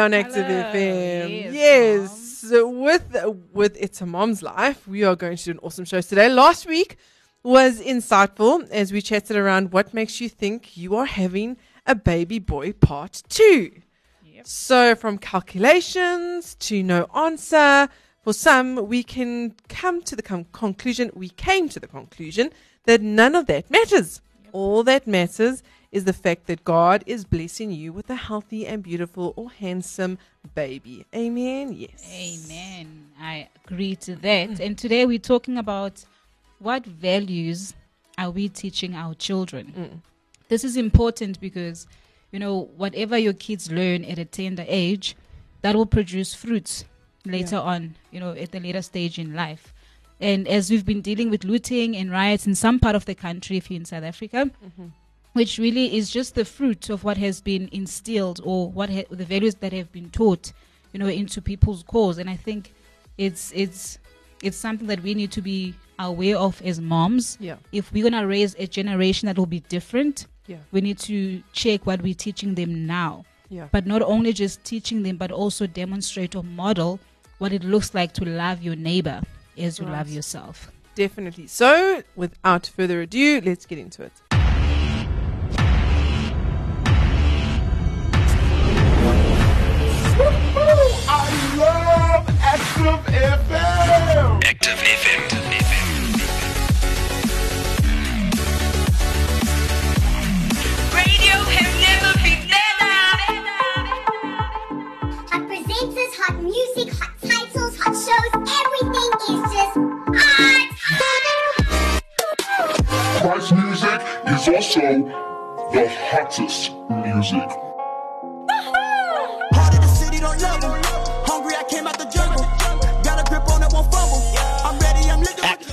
on Active Hello, FM. yes, Yes, with with It's a Mom's Life, we are going to do an awesome show today. Last week was insightful as we chatted around what makes you think you are having a baby boy part two. Yep. So, from calculations to no answer, for some, we can come to the com- conclusion, we came to the conclusion that none of that matters. All that matters is the fact that God is blessing you with a healthy and beautiful or handsome baby. Amen. Yes. Amen. I agree to that. And today we're talking about what values are we teaching our children. Mm. This is important because, you know, whatever your kids learn at a tender age, that will produce fruits later on, you know, at the later stage in life. And as we've been dealing with looting and riots in some part of the country, if you're in South Africa, mm-hmm. Which really is just the fruit of what has been instilled or what ha- the values that have been taught, you know, into people's cause. And I think it's it's it's something that we need to be aware of as moms. Yeah. If we're gonna raise a generation that will be different, Yeah. we need to check what we're teaching them now. Yeah. But not only just teaching them, but also demonstrate or model what it looks like to love your neighbor as you love yourself. Definitely. So, without further ado, let's get into it. Active FM. Active FM. Radio has never been better. Hot presenters, hot music, hot titles, hot shows, everything is just hot. Christ music is also the hottest music.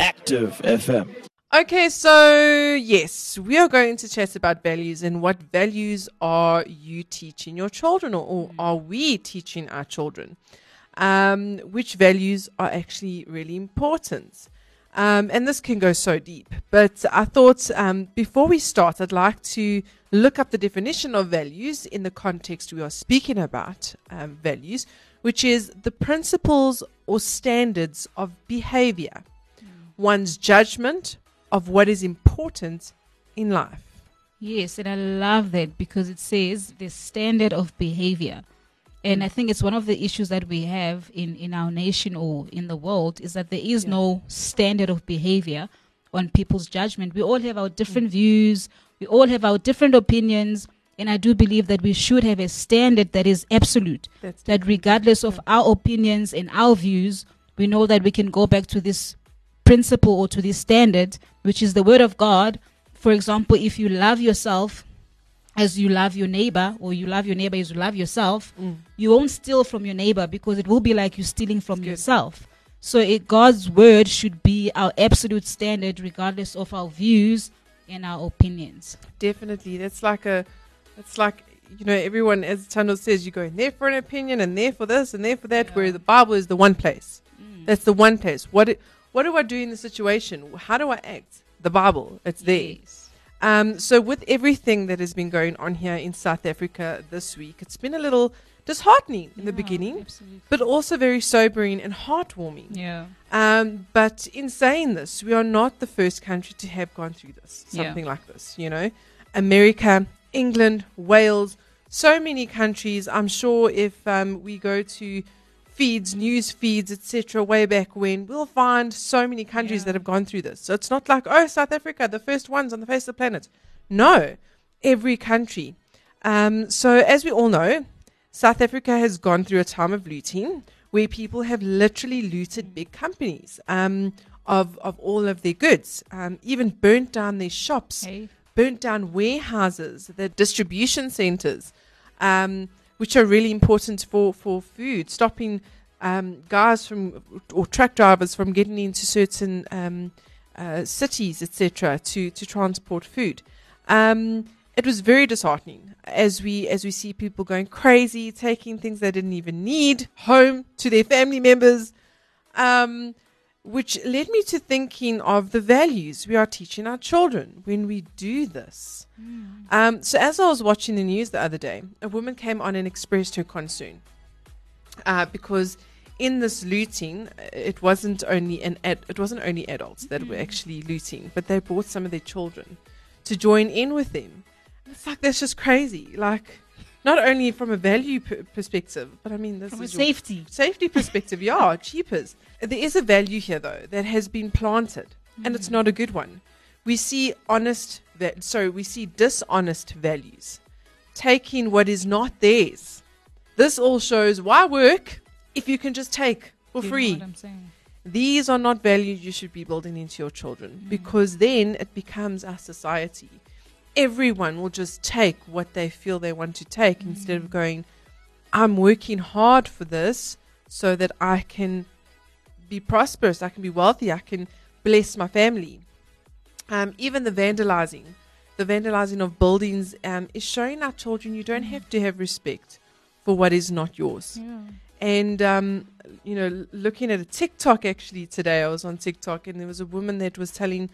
Active FM. Okay, so yes, we are going to chat about values and what values are you teaching your children or, or are we teaching our children? Um, which values are actually really important? Um, and this can go so deep. But I thought um, before we start, I'd like to look up the definition of values in the context we are speaking about um, values, which is the principles or standards of behavior one's judgment of what is important in life. Yes, and I love that because it says the standard of behavior. And I think it's one of the issues that we have in, in our nation or in the world is that there is no standard of behavior on people's judgment. We all have our different mm. views, we all have our different opinions, and I do believe that we should have a standard that is absolute. That's that regardless of our opinions and our views, we know that we can go back to this principle or to this standard, which is the word of God. For example, if you love yourself as you love your neighbor, or you love your neighbor as you love yourself, mm. you won't steal from your neighbor because it will be like you're stealing from yourself. So it, God's word should be our absolute standard, regardless of our views and our opinions. Definitely. That's like a, it's like, you know, everyone, as Channel says, you go in there for an opinion and there for this and there for that, where the Bible is the one place. Mm. That's the one place. What, it, what do I do in the situation? How do I act? The Bible. It's there. Yes. Um, so, with everything that has been going on here in South Africa this week, it's been a little disheartening in the Yeah, beginning, absolutely. but also very sobering and heartwarming. Yeah. Um, but in saying this, we are not the first country to have gone through this, Yeah. something like this. You know, America, England, Wales, so many countries. I'm sure if um, we go to feeds, news feeds, etc., way back when, we'll find so many countries Yeah. that have gone through this. So it's not like, oh, South Africa, the first ones on the face of the planet. No, every country. Um, so as we all know, South Africa has gone through a time of looting where people have literally looted big companies um, of, of all of their goods, um, even burnt down their shops, Hey. burnt down warehouses, their distribution centers, um, which are really important for, for food, stopping um, guys from or truck drivers from getting into certain um, uh, cities, etc., to to transport food. Um, it was very disheartening as we as we see people going crazy, taking things they didn't even need home to their family members. Um, which led me to thinking of the values we are teaching our children when we do this. Um, so, as I was watching the news the other day, a woman came on and expressed her concern uh, because in this looting, uh, it wasn't only an ad- it wasn't only adults that were actually looting, but they brought some of their children to join in with them. And it's like that's just crazy. Like, not only from a value p- perspective, but I mean, this From a is your- safety. safety perspective, yeah, cheapers. There is a value here though that has been planted, and it's mm. not a good one. We see honest, va- sorry, we see dishonest values, taking what is not theirs. This all shows why work if you can just take for You free. what I'm saying? These are not values you should be building into your children mm. because then it becomes our society. Everyone will just take what they feel they want to take instead of going, I'm working hard for this so that I can be prosperous, I can be wealthy, I can bless my family. Um, even the vandalizing, the vandalizing of buildings um, is showing our children you don't have to have respect for what is not yours. Yeah. And um, you know, looking at a TikTok actually today, I was on TikTok and there was a woman that was telling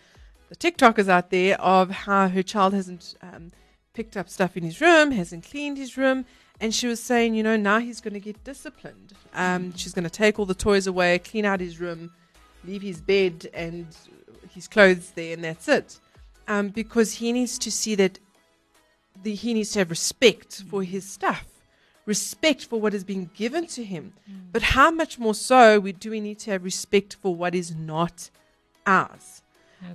the TikTokers out there of how her child hasn't um, picked up stuff in his room, hasn't cleaned his room, and she was saying, you know, now he's going to get disciplined. Um, she's going to take all the toys away, clean out his room, leave his bed and his clothes there, and that's it. Um, because he needs to see that the, he needs to have respect for his stuff, respect for what has been given to him. But how much more so we, do we need to have respect for what is not ours?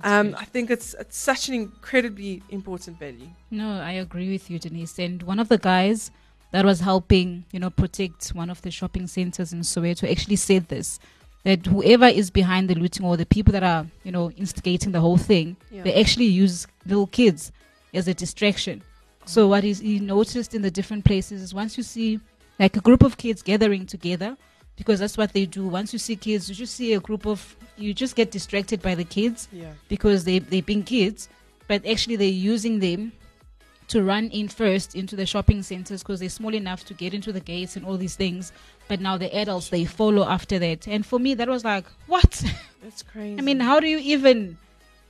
Um. I think it's, it's such an incredibly important value. No, I agree with you, Denise. And one of the guys that was helping, you know, protect one of the shopping centers in Soweto actually said this that whoever is behind the looting or the people that are, you know, instigating the whole thing, Yeah. they actually use little kids as a distraction. So what is he noticed in the different places is once you see like a group of kids gathering together, because that's what they do. Once you see kids, you just see a group of you just get distracted by the kids Yeah. because they they being kids, but actually they're using them to run in first into the shopping centers because they're small enough to get into the gates and all these things. But now the adults they follow after that, and for me that was like what? That's crazy. I mean, how do you even?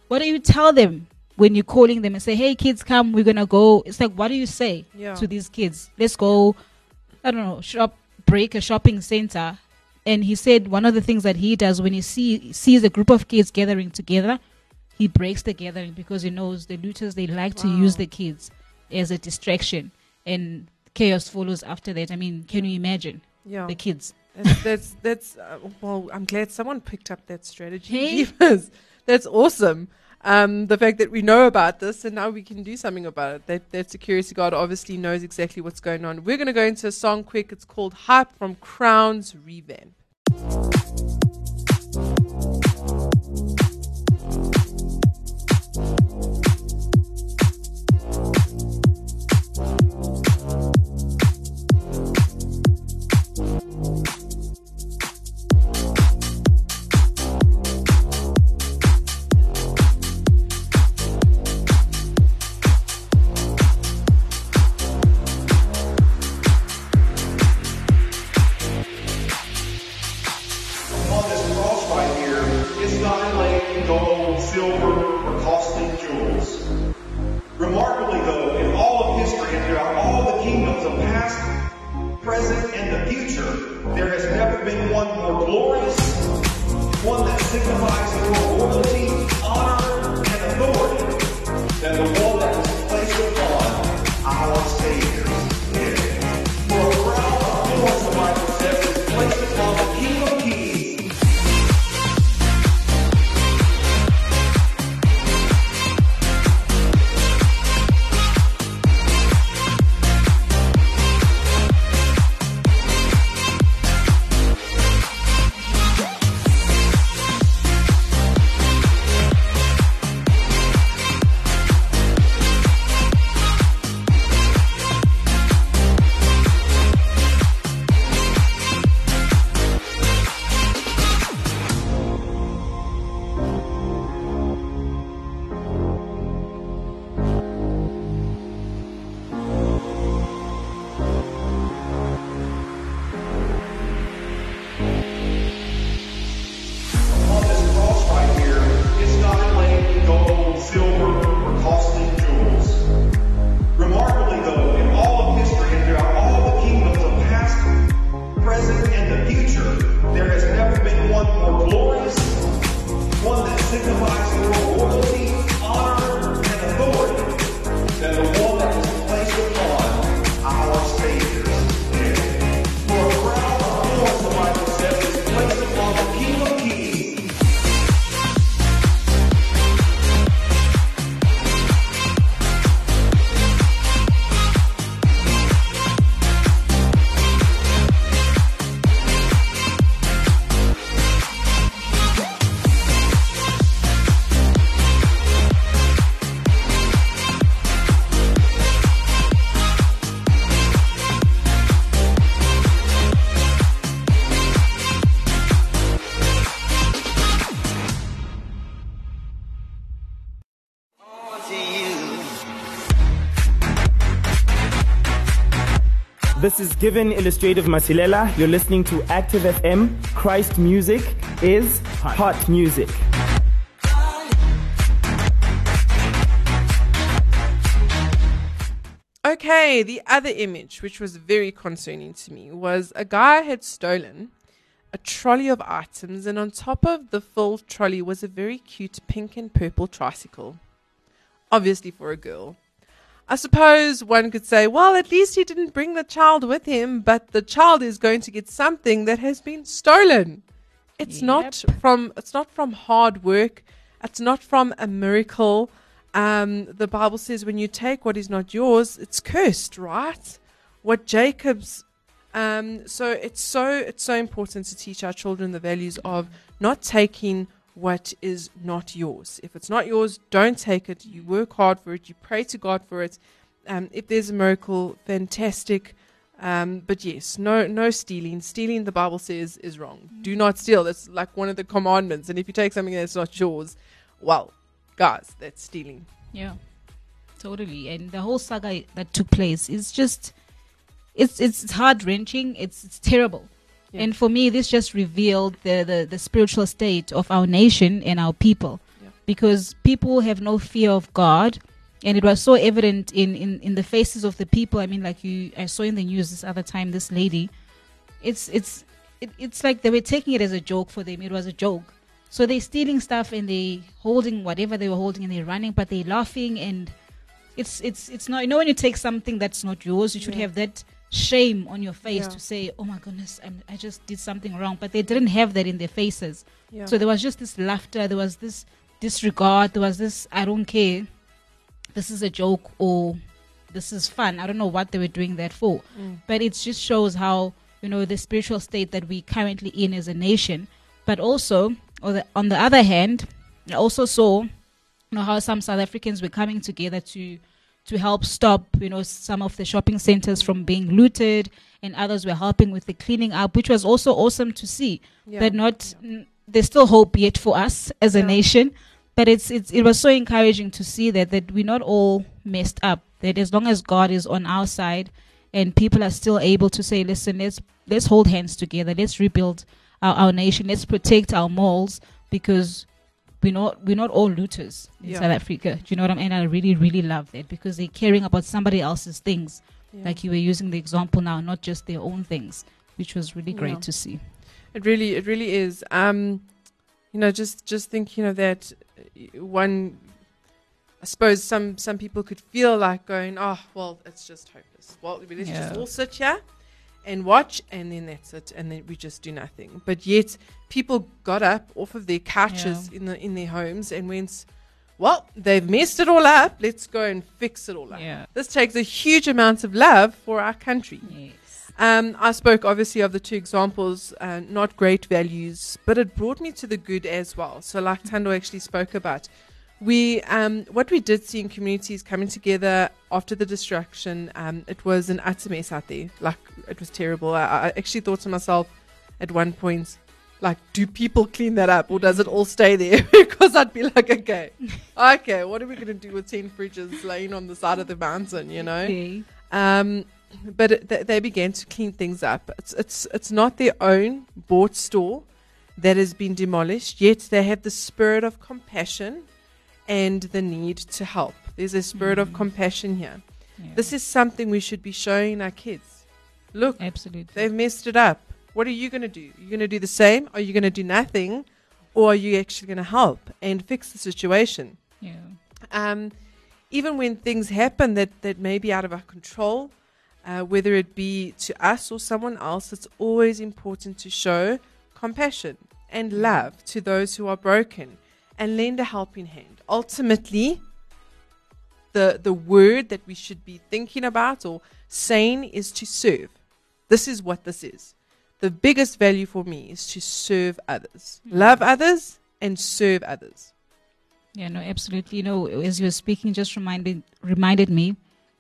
What do you tell them when you're calling them and say, "Hey kids, come, we're gonna go"? It's like, what do you say Yeah. to these kids? Let's go. I don't know, shop, break a shopping center. And he said one of the things that he does when he see, sees a group of kids gathering together, he breaks the gathering because he knows the looters they like to use the kids as a distraction, and chaos follows after that. I mean, can you imagine yeah. the kids? That's that's, that's uh, well. I'm glad someone picked up that strategy. Hey. That's awesome. Um, the fact that we know about this and now we can do something about it. That that security guard obviously knows exactly what's going on. We're gonna go into a song quick. It's called "Hype" from Crown's Revamp. Than the Is Given Illustrative Masilela. You're listening to Active FM. Christ music is hot music. Okay, the other image, which was very concerning to me, was a guy had stolen a trolley of items, and on top of the full trolley was a very cute pink and purple tricycle. Obviously, for a girl. I suppose one could say, well, at least he didn't bring the child with him, but the child is going to get something that has been stolen. It's not from it's not from hard work. It's not from a miracle. Um, the Bible says when you take what is not yours, it's cursed, right? What Jacob's um, so it's so it's so important to teach our children the values of not taking what is not yours. If it's not yours, don't take it. You work hard for it. You pray to God for it. Um, if there's a miracle, fantastic. Um, but yes, no, no stealing. Stealing, the Bible says, is wrong. Do not steal. That's like one of the commandments. And if you take something that's not yours, well, guys, that's stealing. Yeah, totally. And the whole saga that took place is just, it's it's heart wrenching. It's it's terrible. Yeah. And for me, this just revealed the, the, the spiritual state of our nation and our people. Yeah. Because people have no fear of God. And it was so evident in, in, in the faces of the people. I mean, like you, I saw in the news this other time, this lady, it's, it's, it, it's like they were taking it as a joke for them. It was a joke. So they're stealing stuff and they holding whatever they were holding and they're running, but they're laughing and it's, it's, it's not, you know, when you take something that's not yours, you should Yeah. have that shame on your face Yeah. to say, "Oh my goodness, I'm, I just did something wrong," but they didn't have that in their faces. Yeah. So there was just this laughter, there was this disregard, there was this "I don't care," this is a joke or this is fun. I don't know what they were doing that for, mm. but it just shows how you know the spiritual state that we currently in as a nation. But also, or the, on the other hand, I also saw you know how some South Africans were coming together to to help stop you know some of the shopping centers from being looted and others were helping with the cleaning up which was also awesome to see. Yeah. but not n- there's still hope yet for us as a nation but it's, it's it was so encouraging to see that that we're not all messed up that as long as god is on our side and people are still able to say listen let's let's hold hands together let's rebuild our, our nation let's protect our malls because we're not we're not all looters in Yeah. South Africa. Do you know what I mean? And I really really love that because they're caring about somebody else's things. Yeah. Like you were using the example now, not just their own things, which was really great Yeah. to see. It really, it really is. Um, you know, just just thinking of that, uh, one. I suppose some some people could feel like going, oh well, it's just hopeless. Well, let's just all sit here and watch, and then that's it, and then we just do nothing. But yet, people got up off of their couches in the in their homes and went. Well, they've messed it all up. Let's go and fix it all up. Yeah. This takes a huge amount of love for our country. Yes. Um, I spoke obviously of the two examples, uh, not great values, but it brought me to the good as well. So, like Tando actually spoke about, we um, what we did see in communities coming together after the destruction, um, it was an utter mess out there. Like it was terrible. I, I actually thought to myself at one point, like, do people clean that up or does it all stay there? because I'd be like, okay, okay, what are we gonna do with ten fridges laying on the side of the mountain? You know. Okay. Um, but it, th- they began to clean things up. It's it's it's not their own bought store that has been demolished. Yet they have the spirit of compassion and the need to help. There's a spirit of compassion here. Yeah. This is something we should be showing our kids. Look, Absolutely. they've messed it up. What are you going to do? You're going to do the same? Are you going to do nothing? Or are you actually going to help and fix the situation? yeah. um, even when things happen that, that may be out of our control, uh, whether it be to us or someone else, it's always important to show compassion and love to those who are broken and lend a helping hand. Ultimately, the, the word that we should be thinking about or saying is to serve. This is what this is. The biggest value for me is to serve others, love others, and serve others. Yeah, no, absolutely. You know, as you were speaking, just reminded reminded me,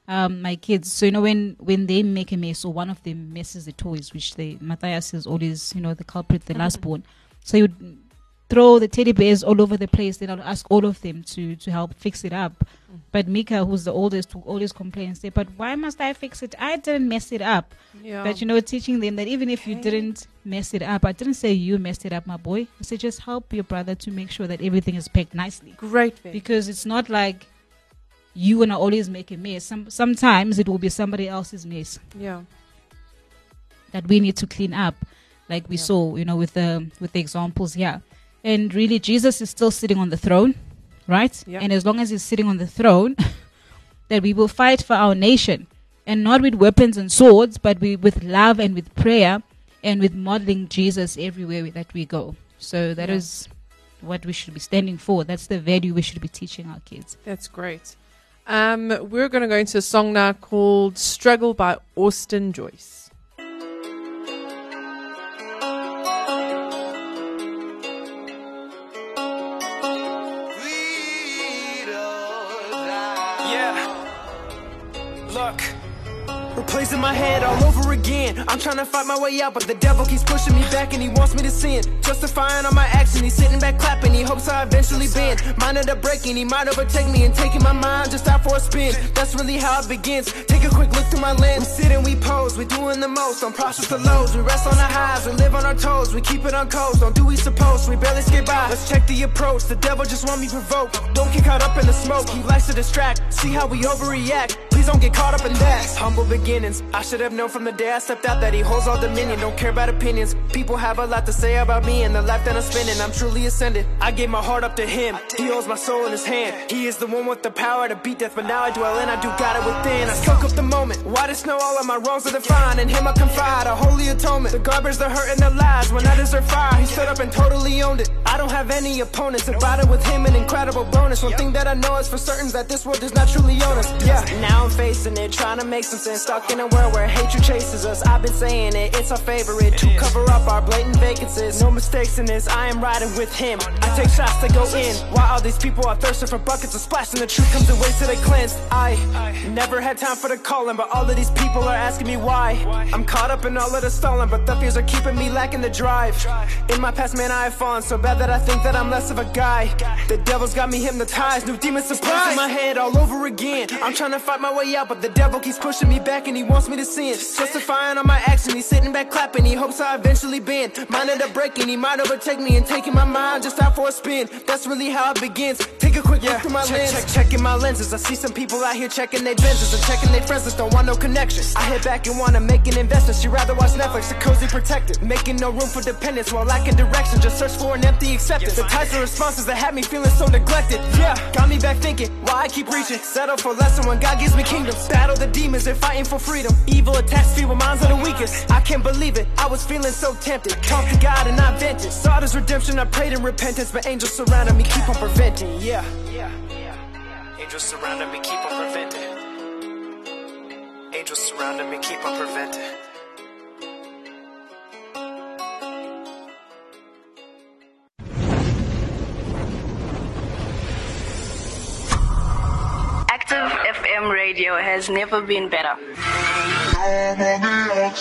um, my kids. So you know, when when they make a mess, or one of them messes the toys, which they Matthias is always, you know, the culprit, the last born. So you would throw the teddy bears all over the place, then I'll ask all of them to to help fix it up. Mm. But Mika, who's the oldest, will always complain and say, "But why must I fix it? I didn't mess it up." Yeah. But you know, teaching them that even if you didn't mess it up, I didn't say you messed it up, my boy. I said just help your brother to make sure that everything is packed nicely Great value. because it's not like you gonna always make a mess. Some sometimes it will be somebody else's mess yeah. that we need to clean up, like we Yeah. saw, you know, with the with the examples here. And really, Jesus is still sitting on the throne, right? Yeah. And as long as he's sitting on the throne, that we will fight for our nation, and not with weapons and swords, but we, with love and with prayer, and with modeling Jesus everywhere that we go. So that is Yeah. what we should be standing for. That's the value we should be teaching our kids. That's great. Um, we're going to go into a song now called Struggle by Austin Joyce. Again. I'm trying to fight my way out, but the devil keeps pushing me back and he wants me to sin. Justifying all my action, he's sitting back clapping. He hopes I eventually bend. Mind end up breaking, he might overtake me and taking my mind just out for a spin. That's really how it begins. Take a quick look through my lens. We sit and we pose, we doing the most. Don't process the lows, we rest on our highs, we live on our toes. We keep it on coast, don't do we supposed, we barely skate by. Let's check the approach, the devil just want me provoked. Don't get caught up in the smoke, he likes to distract. See how we overreact. Please don't get caught up in that. Humble beginnings. I should have known from the day I stepped out that he holds all dominion. Don't care about opinions. People have a lot to say about me and the life that I'm spending. I'm truly ascended. I gave my heart up to him. He holds my soul in his hand. He is the one with the power to beat death, but now I dwell in. I do got it within. I soak up the moment. Why as snow, all of my wrongs are defined. In him I confide. A holy atonement. The garbage, the hurt, and the lies. When I deserve fire, he stood up and totally owned it. I don't have any opponents. Abiding with him, an incredible bonus. One thing that I know is for certain is that this world does not truly own us. Yeah. Now I'm facing it, trying to make some sense. Stuck in a world where hatred chases us. I've been saying it, it's our favorite to cover up our blatant vacancies. No mistakes in this, I am riding with him. I take shots to go in. While all these people are thirsting for buckets of splash, and the truth comes in ways till they cleanse. I never had time for the calling, but all of these people are asking me why. I'm caught up in all of the stalling, but the fears are keeping me lacking the drive. In my past, man, I have fallen so bad that I think that I'm less of a guy. The devil's got me hypnotized, new demon surprise in my head all over again. I'm trying to fight my way out, but the devil keeps pushing me back and he wants me to sin. Justifying all my action, he's sitting back clapping. He hopes I eventually bend. Mind end up breaking, he might overtake me and taking my mind just out for a spin. That's really how it begins. Take a quick look through my lens. Check, checking my lenses. I see some people out here checking their Benzes and checking their friends that don't want no connections. I head back and wanna make an investment. She rather watch Netflix, a cozy protected. Making no room for dependence while lacking direction. Just search for an empty acceptance. The types of responses that had me feeling so neglected. Yeah, got me back thinking why I keep reaching. Settle for less than when God gives me kingdoms. Battle the demons and fighting for freedom. Evil attacks feeble minds are the weakest. I can't believe it. I was feeling so tempted. Talk to God and I vented. Saw this redemption. I prayed in repentance, but angels surrounded me, keep on preventing. Yeah. Yeah, yeah. Angels surrounding me, keep on preventing. Angels surrounding me, keep on preventing. Active FM radio has never been better. I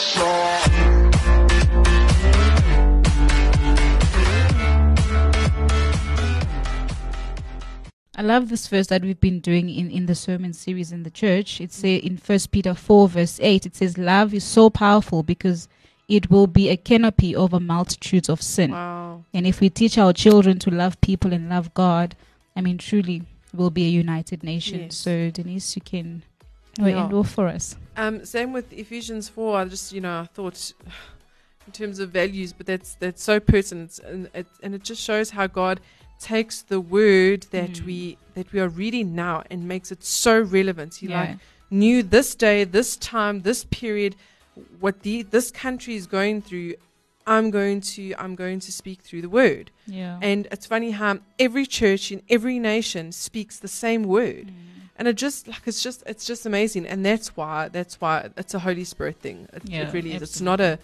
love this verse that we've been doing in, in the sermon series in the church. It say in First Peter four verse eight. It says, "Love is so powerful because it will be a canopy over multitudes of sin." Wow. And if we teach our children to love people and love God, I mean, truly, we'll be a united nation. Yes. So, Denise, you can well, Yeah. end for us. Um, same with Ephesians four. I just you know I thought in terms of values, but that's that's so pertinent, and it and it just shows how God takes the word that Mm. we that we are reading now and makes it so relevant. He Yeah. like knew this day, this time, this period, what the this country is going through. I'm going to I'm going to speak through the word. Yeah. And it's funny how every church in every nation speaks the same word. Mm. And it just like it's just it's just amazing. And that's why that's why it's a Holy Spirit thing. It, Yeah, it really is. It's not a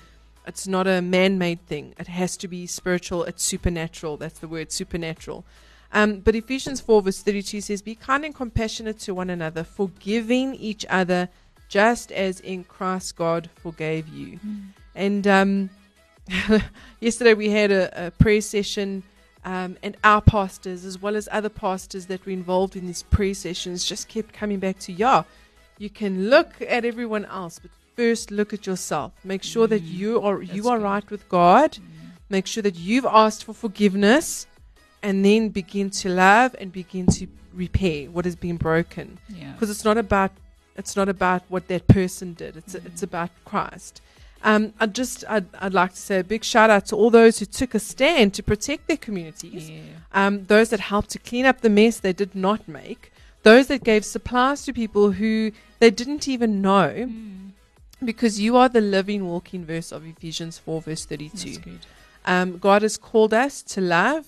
it's not a man made thing. It has to be spiritual, it's supernatural. That's the word supernatural. Um, but Ephesians 4, verse 32 says, Be kind and compassionate to one another, forgiving each other, just as in Christ God forgave you. Mm. And um, yesterday we had a, a prayer session um, and our pastors, as well as other pastors that were involved in these prayer sessions, just kept coming back to, yeah, you can look at everyone else, but first look at yourself. Make sure that mm-hmm. you are you are right with God. Mm-hmm. Make sure that you've asked for forgiveness, and then begin to love and begin to repair what has been broken. Yeah. Because it's not about it's not about what that person did. It's it's mm-hmm. about Christ. Um, I just I'd, I'd like to say a big shout out to all those who took a stand to protect their communities. Yeah. Um, those that helped to clean up the mess they did not make. Those that gave supplies to people who they didn't even know. Mm. Because you are the living, walking verse of Ephesians 4, verse 32. That's good. Um, God has called us to love,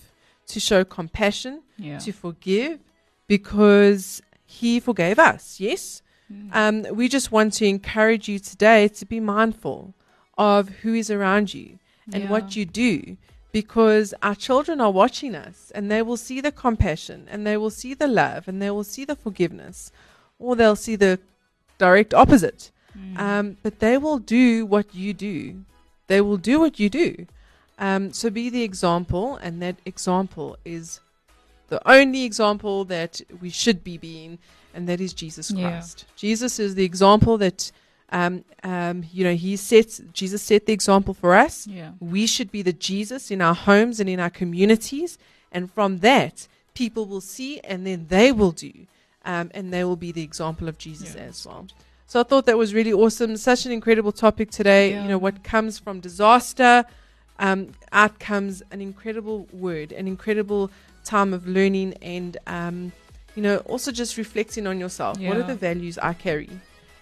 to show compassion, Yeah. to forgive, because He forgave us. Yes? Mm. Um, we just want to encourage you today to be mindful of who is around you and Yeah. what you do, because our children are watching us and they will see the compassion and they will see the love and they will see the forgiveness, or they'll see the direct opposite. Mm. Um, but they will do what you do. They will do what you do. Um, so be the example, and that example is the only example that we should be being, and that is Jesus Yeah. Christ. Jesus is the example that, um, um, you know, he sets. Jesus set the example for us. Yeah. We should be the Jesus in our homes and in our communities, and from that, people will see, and then they will do, um, and they will be the example of Jesus Yeah, as well. So I thought that was really awesome. Such an incredible topic today. Yeah. You know, what comes from disaster, um, out comes an incredible word, an incredible time of learning, and um, you know, also just reflecting on yourself. What are the values I carry,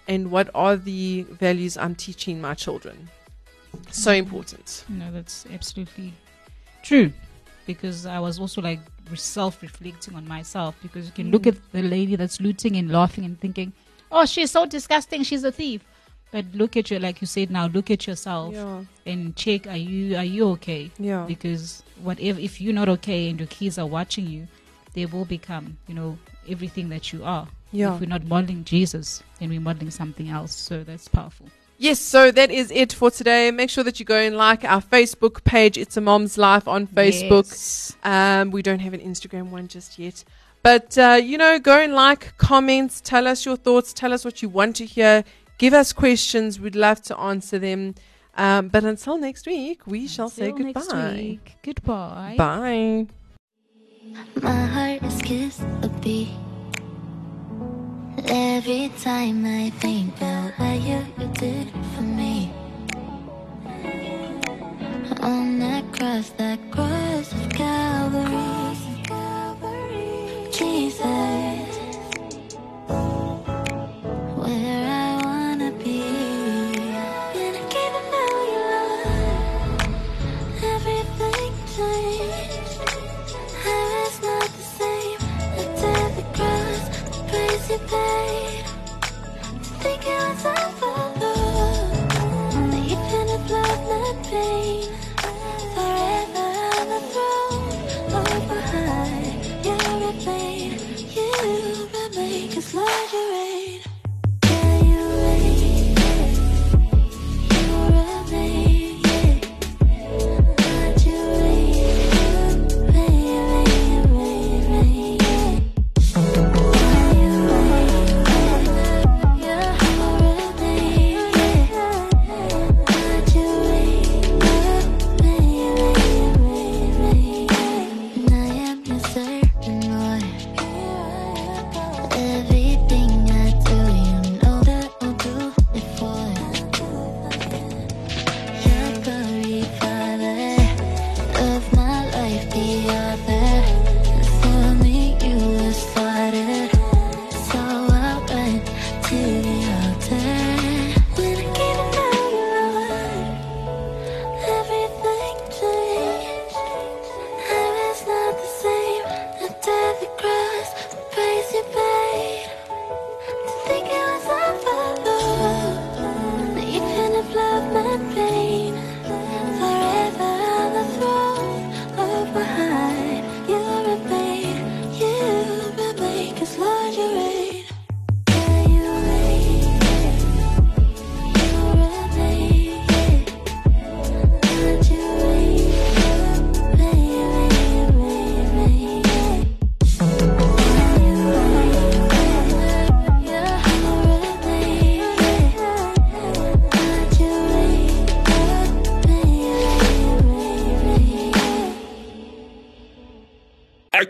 and what are the values I'm teaching my children? So mm. important. No, that's absolutely true. Because I was also like self reflecting on myself. Because you can look mm. at the lady that's looting and laughing and thinking, oh, she's so disgusting, she's a thief. But look at you, like you said now, look at yourself Yeah, and check, are you are you okay? yeah, Because whatever, if you're not okay and your kids are watching you, they will become, you know, everything that you are. Yeah. If we're not modeling Jesus, then we're modeling something else. So that's powerful. Yes, so that is it for today. Make sure that you go and like our Facebook page. It's a mom's life on Facebook. Yes. Um, we don't have an Instagram one just yet. But, uh, you know, go and like, comments, tell us your thoughts, tell us what you want to hear, give us questions. We'd love to answer them. Um, but until next week, we shall say Until next goodbye. week. Goodbye. Bye. My heart is kissed a beat. Every time I think about what you, did for me. On that cross, that cross of Calvary. Jesus.